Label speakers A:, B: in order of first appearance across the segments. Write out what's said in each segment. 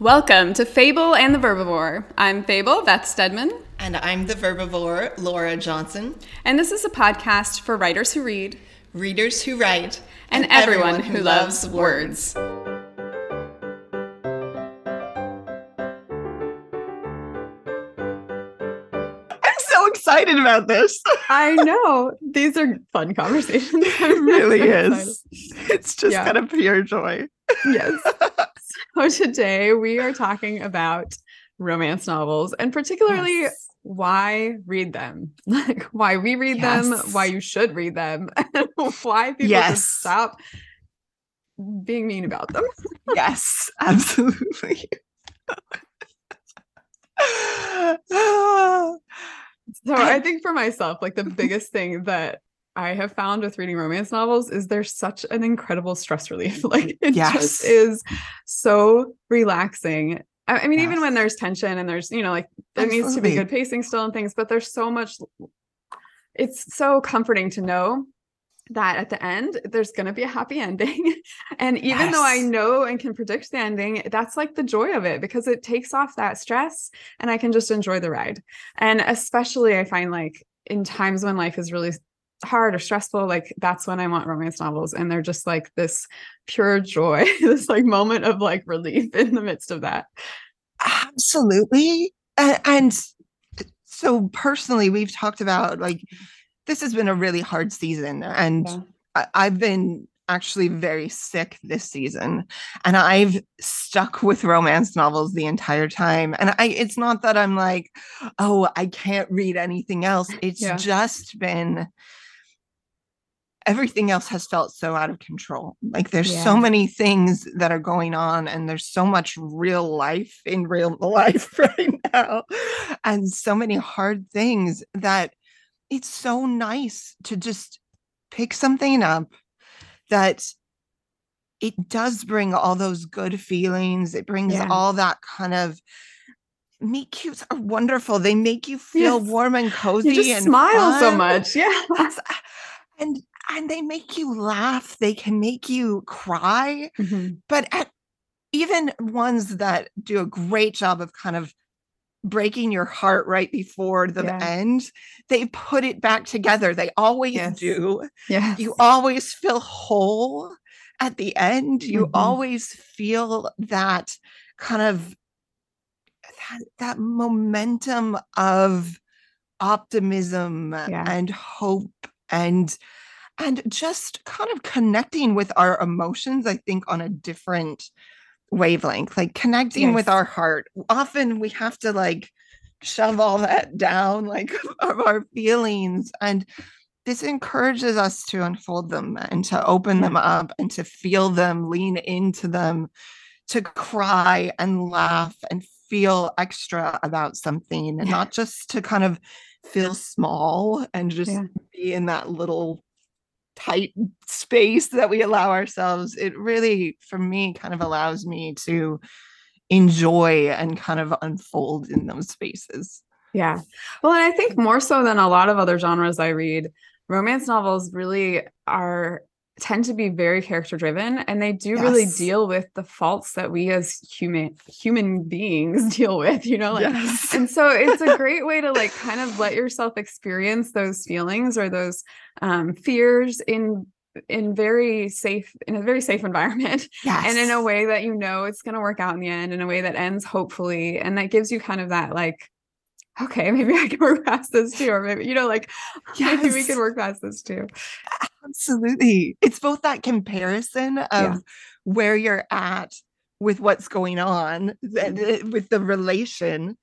A: Welcome to Fable and the Verbivore. I'm Fable, Beth Stedman.
B: And I'm the verbivore, Laura Johnson.
A: And this is a podcast for writers who read,
B: readers who write,
A: and, and everyone, everyone, who, who loves, loves words.
B: I'm so excited about this.
A: I know. These are fun conversations.
B: It really is. It's just yeah. kind of pure joy.
A: Yes. So today we are talking about romance novels and particularly yes. why read them like why we read yes. them why you should read them and why people yes. should stop being mean about them
B: yes absolutely
A: so i think for myself like the biggest thing that I have found with reading romance novels is there's such an incredible stress relief. Like it yes. just is so relaxing. I, I mean, yes. even when there's tension and there's, you know, like there Absolutely. needs to be good pacing still and things, but there's so much it's so comforting to know that at the end there's going to be a happy ending and even yes. though i know and can predict the ending that's like the joy of it because it takes off that stress and i can just enjoy the ride and especially i find like in times when life is really hard or stressful like that's when i want romance novels and they're just like this pure joy this like moment of like relief in the midst of that
B: absolutely and, and so personally we've talked about like this has been a really hard season and yeah. I, i've been actually very sick this season and i've stuck with romance novels the entire time and i it's not that i'm like oh i can't read anything else it's yeah. just been everything else has felt so out of control. Like there's yeah. so many things that are going on, and there's so much real life in real life right now, and so many hard things that it's so nice to just pick something up that it does bring all those good feelings. It brings yeah. all that kind of meet cutes are wonderful. They make you feel yes. warm and cozy
A: you
B: and
A: smile fun. so much. Yeah.
B: Ah, and and they make you laugh they can make you cry mm-hmm. but at, even ones that do a great job of kind of breaking your heart right before the yeah. end they put it back together they always yes. do
A: yeah
B: you always feel whole at the end you mm-hmm. always feel that kind of that, that momentum of optimism yeah. and hope and and just kind of connecting with our emotions i think on a different wavelength like connecting yes. with our heart often we have to like shove all that down like of our feelings and this encourages us to unfold them and to open them up and to feel them lean into them to cry and laugh and feel extra about something and not just to kind of feel small and just yeah. be in that little tight space that we allow ourselves it really for me kind of allows me to enjoy and kind of unfold in those spaces.
A: Yeah. Well and i think more so than a lot of other genres i read romance novels really are tend to be very character driven and they do yes. really deal with the faults that we as human human beings deal with you know like yes. and so it's a great way to like kind of let yourself experience those feelings or those um, fears in in very safe in a very safe environment yes. and in a way that you know it's going to work out in the end in a way that ends hopefully and that gives you kind of that like okay, maybe I can work past this too. Or maybe, you know, like yes. maybe we can work past this too.
B: Absolutely. It's both that comparison of yeah. where you're at with what's going on mm-hmm. with the relation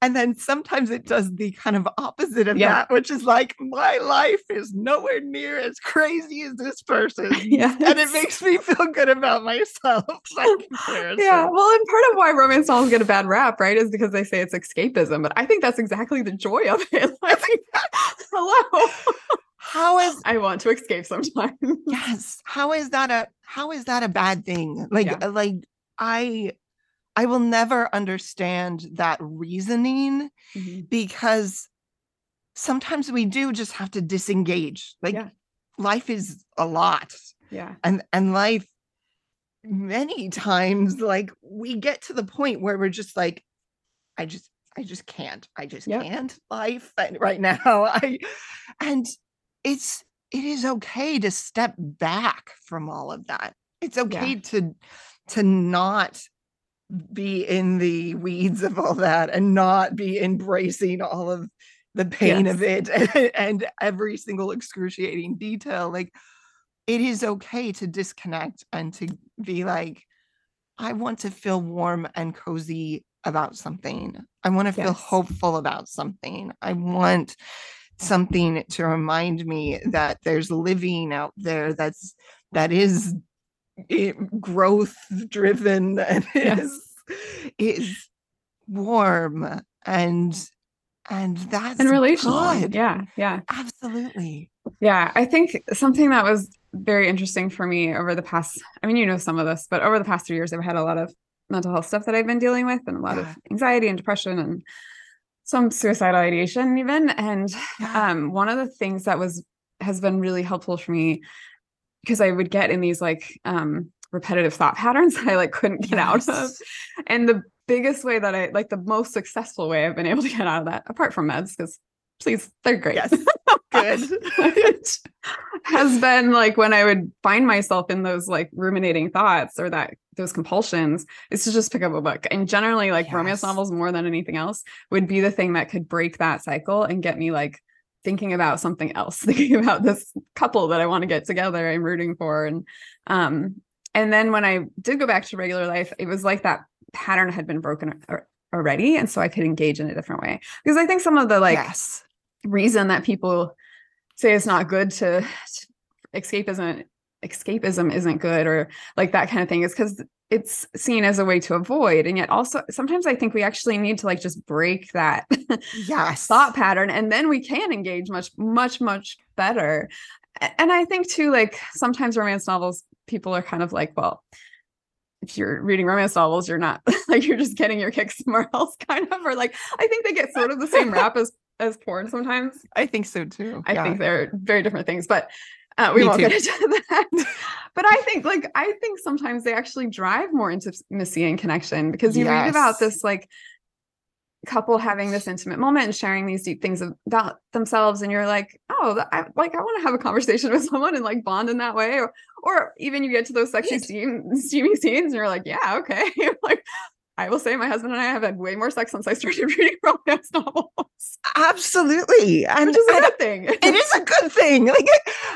B: and then sometimes it does the kind of opposite of yeah. that which is like my life is nowhere near as crazy as this person yes. and it makes me feel good about myself
A: yeah well and part of why romance novels get a bad rap right is because they say it's escapism but i think that's exactly the joy of it like hello
B: how is
A: I want to escape sometimes.
B: yes. How is that a how is that a bad thing? Like yeah. like I I will never understand that reasoning mm-hmm. because sometimes we do just have to disengage. Like yeah. life is a lot.
A: Yeah.
B: And and life many times like we get to the point where we're just like i just i just can't i just yep. can't life right now i and it's it is okay to step back from all of that it's okay yeah. to to not be in the weeds of all that and not be embracing all of the pain yes. of it and, and every single excruciating detail like it is okay to disconnect and to be like i want to feel warm and cozy about something. I want to feel hopeful about something. I want something to remind me that there's living out there that's that is growth driven and yes. is is warm and and that's
A: and relational good. yeah yeah
B: absolutely
A: yeah i think something that was very interesting for me over the past i mean you know some of this but over the past three years i've had a lot of mental health stuff that i've been dealing with and a lot yeah. of anxiety and depression and some suicidal ideation even and yeah. um, one of the things that was has been really helpful for me because i would get in these like um, repetitive thought patterns that i like couldn't get yes. out of. And the biggest way that i like the most successful way i've been able to get out of that apart from meds because please they're great.
B: Yes. Good.
A: Has been like when i would find myself in those like ruminating thoughts or that those compulsions is to just pick up a book. And generally like yes. romance novels more than anything else would be the thing that could break that cycle and get me like thinking about something else thinking about this couple that i want to get together i'm rooting for and um and then when i did go back to regular life it was like that pattern had been broken already and so i could engage in a different way because i think some of the like yes. reason that people say it's not good to, to escapism escapism isn't good or like that kind of thing is because it's seen as a way to avoid and yet also sometimes i think we actually need to like just break that
B: yes.
A: thought pattern and then we can engage much much much better. And i think too like sometimes romance novels people are kind of like well if you're reading romance novels you're not like you're just getting your kicks somewhere else kind of or like i think they get sort of the same rap as as porn sometimes.
B: I think so too
A: i yeah. think they're very different things but uh, we Me won't too. get into that but i think like i think sometimes they actually drive more intimacy and connection because you yes. read about this like couple having this intimate moment and sharing these deep things about themselves and you're like oh I, like i want to have a conversation with someone and like bond in that way or or even you get to those sexy steam, steamy scenes and you're like yeah okay like I will say my husband and I have had way more sex since I started reading romance novels.
B: Absolutely.
A: And Which is a good thing.
B: it is a good thing. Like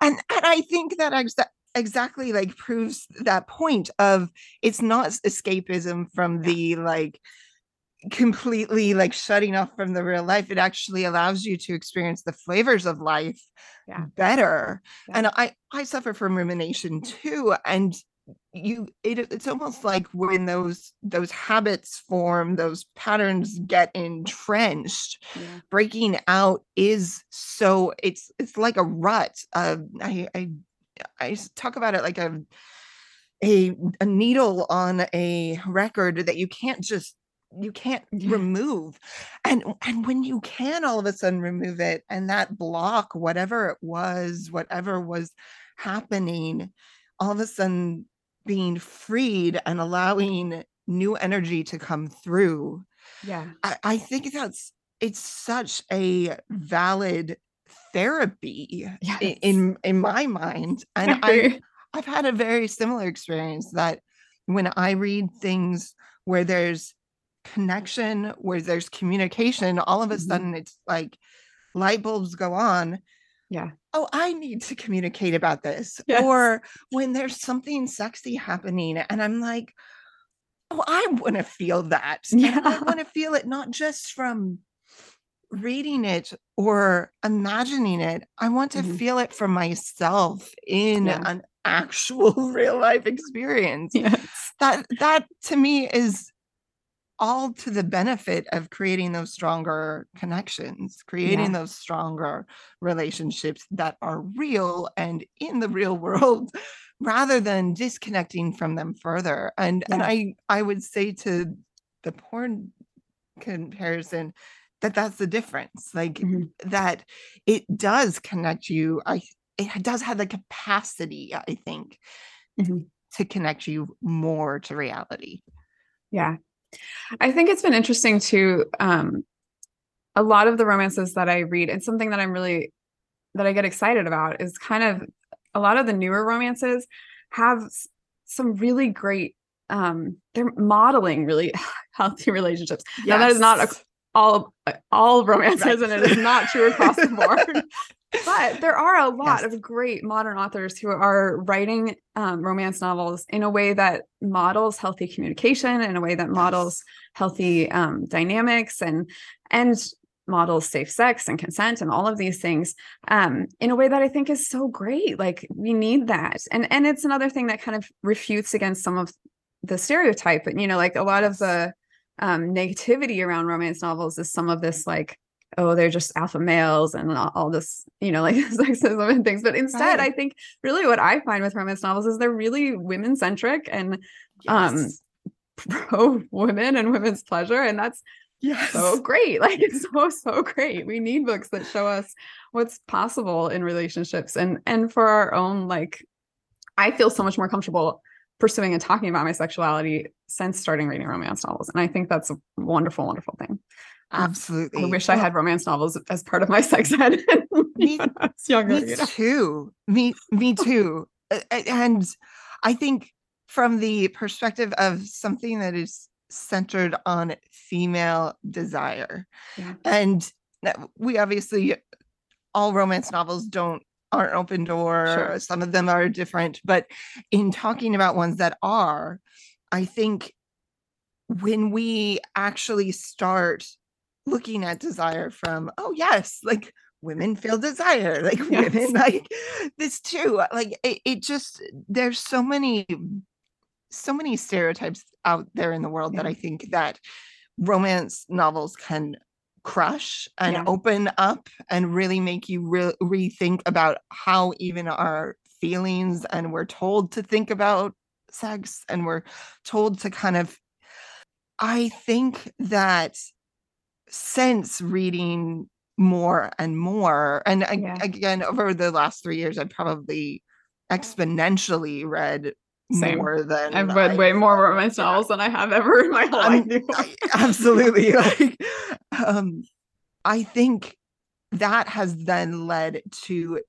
B: and, and I think that exa- exactly like proves that point of it's not escapism from the like completely like shutting off from the real life it actually allows you to experience the flavors of life yeah. better yeah. and i i suffer from rumination too and you it, it's almost like when those those habits form those patterns get entrenched yeah. breaking out is so it's it's like a rut uh, i i i talk about it like a a, a needle on a record that you can't just you can't yeah. remove and and when you can all of a sudden remove it and that block whatever it was whatever was happening all of a sudden being freed and allowing new energy to come through
A: yeah
B: i, I think that's it's such a valid therapy yes. in in my mind and i i've had a very similar experience that when i read things where there's connection, where there's communication, all of a mm-hmm. sudden it's like light bulbs go on.
A: Yeah.
B: Oh, I need to communicate about this. Yes. Or when there's something sexy happening and I'm like, oh, I want to feel that. Yeah. And I want to feel it not just from reading it or imagining it. I want to mm-hmm. feel it for myself in yeah. an actual real life experience.
A: Yes.
B: That that to me is all to the benefit of creating those stronger connections, creating yeah. those stronger relationships that are real and in the real world rather than disconnecting from them further. And yeah. and I I would say to the porn comparison that that's the difference. Like mm-hmm. that it does connect you. I it does have the capacity, I think, mm-hmm to connect you more to reality.
A: Yeah. I think it's been interesting to um a lot of the romances that I read and something that I'm really that I get excited about is kind of a lot of the newer romances have some really great um they're modeling really healthy relationships. Yes. Now that is not a, all all romances right. and it is not true across the board. but there are a lot yes. of great modern authors who are writing um, romance novels in a way that models healthy communication in a way that yes. models healthy um, dynamics and and models safe sex and consent and all of these things um, in a way that I think is so great. Like we need that. And and it's another thing that kind of refutes against some of the stereotype. And you know, like a lot of the um, negativity around romance novels is some of this like, oh, they're just alpha males and all, all this, you know, like sexism and things. But instead, right. I think really what I find with romance novels is they're really women centric and um, yes. um pro women and women's pleasure. And that's yes. so great. Like it's so so great. We need books that show us what's possible in relationships and and for our own like I feel so much more comfortable pursuing and talking about my sexuality since starting reading romance novels. And I think that's a wonderful, wonderful thing.
B: Um, Absolutely.
A: I wish well, I had romance novels as part of my sex ed.
B: me, younger, me you know? too. Me, me too. and I think from the perspective of something that is centered on female desire. Yeah. And we obviously all romance novels don't aren't open door sure. some of them are different but in talking about ones that are i think when we actually start looking at desire from oh yes like women feel desire like yes. women like this too like it, it just there's so many so many stereotypes out there in the world yeah. that I think that romance novels can crush and yeah. open up and really make you re- rethink about how even our feelings and we're told to think about sex and we're told to kind of I think that since reading more and more and yeah. again over the last 3 years I've probably exponentially read same. more than
A: I've read I, way more romance novels than I have ever in my whole life.
B: absolutely. Like, um, I think that has then led to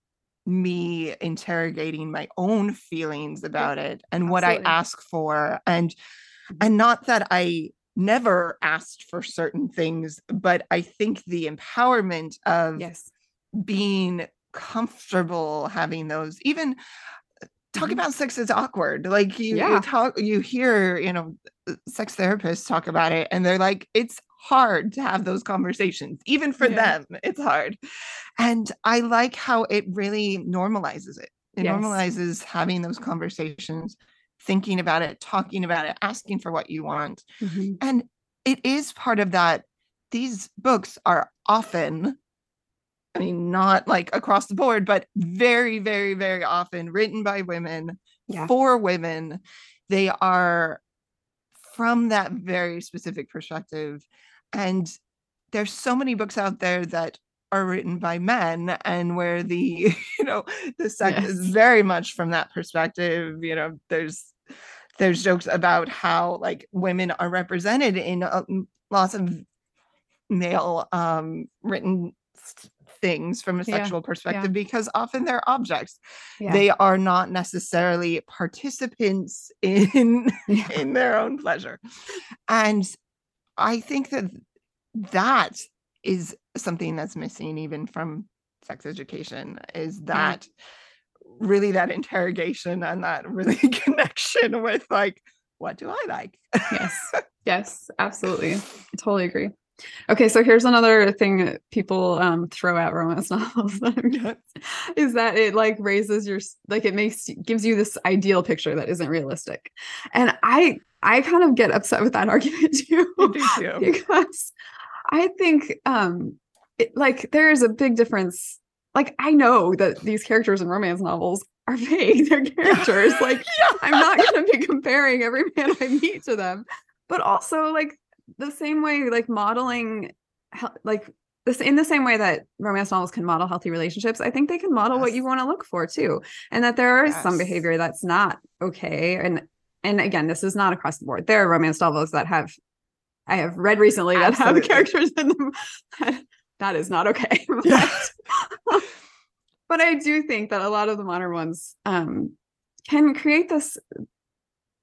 B: me interrogating my own feelings about it and absolutely. what I ask for. And mm-hmm. and not that I never asked for certain things, but I think the empowerment of
A: yes.
B: being comfortable having those, even talking mm-hmm. about sex is awkward. Like you, yeah. you talk, you hear, you know, uh, sex therapists talk about it, and they're like, it's hard to have those conversations, even for yeah. them. It's hard, and I like how it really normalizes it. It yes. normalizes having those conversations, thinking about it, talking about it, asking for what you want, mm-hmm. and it is part of that. These books are often I mean, not like across the board, but very, very, very often written by women yeah. for women. They are from that very specific perspective. And there's so many books out there that are written by men and where the you know the sex yes. is very much from that perspective you know there's there's jokes about how like women are represented in uh, lots of male um written things from a sexual yeah. perspective yeah. because often they're objects. Yeah. they are not necessarily participants in in their own pleasure. And i think that that is something that's missing even from sex education is that really that interrogation and that really connection with like what do i like?
A: Yes. Yes absolutely. I totally agree Okay, so here's another thing that people um, throw at romance novels is that it like raises your like it makes gives you this ideal picture that isn't realistic, and I I kind of get upset with that argument too, too. because I think um it, like there is a big difference. Like I know that these characters in romance novels are fake; they're characters. like yeah. I'm not going to be comparing every man I meet to them, but also like the same way like modeling like this in the same way that romance novels can model healthy relationships, I think they can model yes. what you want to look for too. And that there is yes. some behavior that's not okay. And and again, this is not across the board. There are romance novels that have I have read recently that Absolutely. have characters in them that, that is not okay. but, but I do think that a lot of the modern ones um, can create this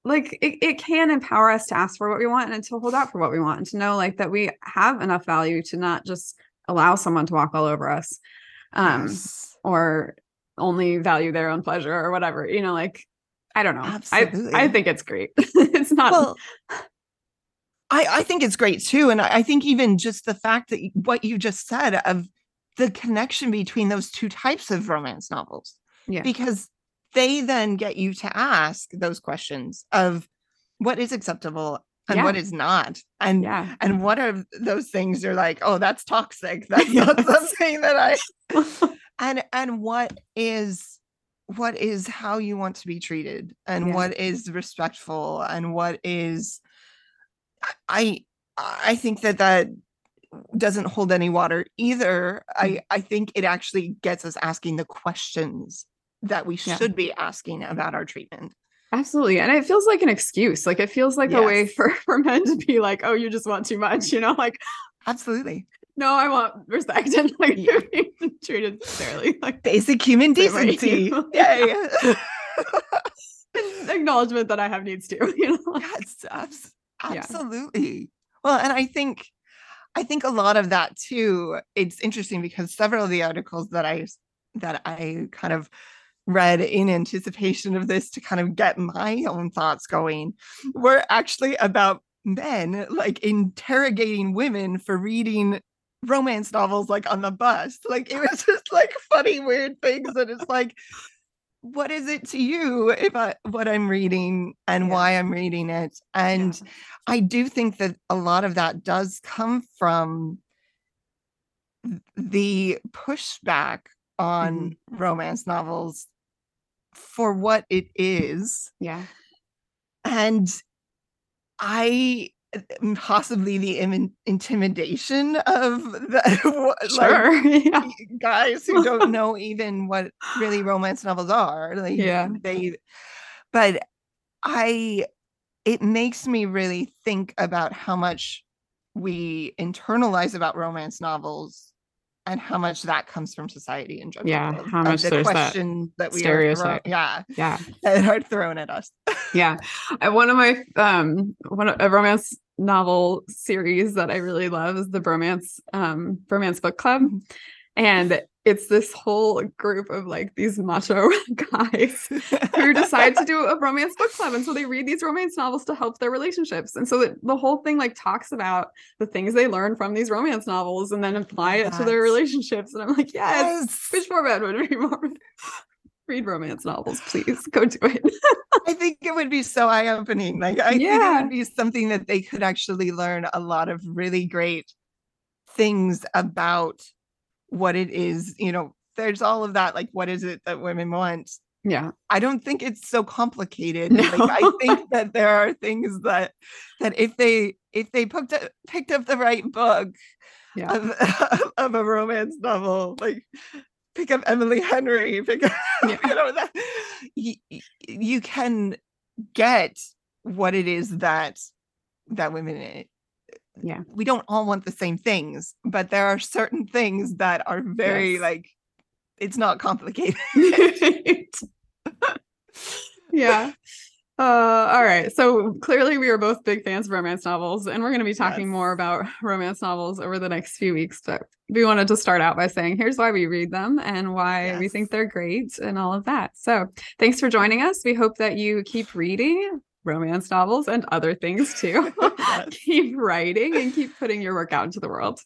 A: like it, it can empower us to ask for what we want and to hold out for what we want and to know like that we have enough value to not just allow someone to walk all over us um yes. or only value their own pleasure or whatever you know like i don't know Absolutely. i i think it's great it's not well,
B: I, I think it's great too. And I, I think even just the fact that what you just said of the connection between those two types of romance novels. Yeah. Because they then get you to ask those questions of what is acceptable and yeah. what is not and yeah. and what are those things you're like oh that's toxic that's not something that i and and what is what is how you want to be treated and yeah. what is respectful and what is i i think that that doesn't hold any water either i mm. i think it actually gets us asking the questions that we should yeah. be asking about our treatment.
A: Absolutely. And it feels like an excuse. Like it feels like yes. a way for, for men to be like, oh, you just want too much, you know, like
B: absolutely.
A: No, I want respect and like yeah. treated fairly. Like
B: basic human decency. yeah. yeah.
A: acknowledgement that I have needs too, you know.
B: Yes, absolutely. Yeah. Well, and I think I think a lot of that too, it's interesting because several of the articles that I that I kind of read in anticipation of this to kind of get my own thoughts going were actually about men like interrogating women for reading romance novels like on the bus. Like it was just like funny, weird things. And it's like, what is it to you if I what I'm reading and yeah. why I'm reading it? And yeah. I do think that a lot of that does come from the pushback on mm-hmm. romance novels for what it is.
A: Yeah.
B: And I possibly the Im- intimidation of the sure. like, yeah. guys who don't know even what really romance novels are. Like yeah. they but I it makes me really think about how much we internalize about romance novels and how much that comes from society in general.
A: Yeah, how much the there's questions that, that we stereotype.
B: Thrown, yeah,
A: yeah,
B: that are thrown at us.
A: yeah, one of my um one of, a romance novel series that I really love is the Bromance um Bromance Book Club, mm-hmm. and it's this whole group of like these macho guys who decide to do a romance book club and so they read these romance novels to help their relationships and so the, the whole thing like talks about the things they learn from these romance novels and then apply it to their relationships and i'm like yes, yes. which format would be more read romance novels please go do it
B: i think it would be so eye-opening like i yeah. think it would be something that they could actually learn a lot of really great things about what it is you know there's all of that like what is it that women want
A: yeah
B: i don't think it's so complicated no. like i think that there are things that that if they if they picked up picked up the right book yeah. of, of a romance novel like pick up emily henry pick up yeah. you know that you, you can get what it is that that women eh,
A: yeah.
B: we don't all want the same things but there are certain things that are very yes. like it's not complicated.
A: Yeah. Uh all right. So clearly we are both big fans of romance novels and we're going to be talking yes. more about romance novels over the next few weeks but we wanted to start out by saying here's why we read them and why yes. we think they're great and all of that. So thanks for joining us. We hope that you keep reading romance novels and other things too. keep writing and keep putting your work out into the world.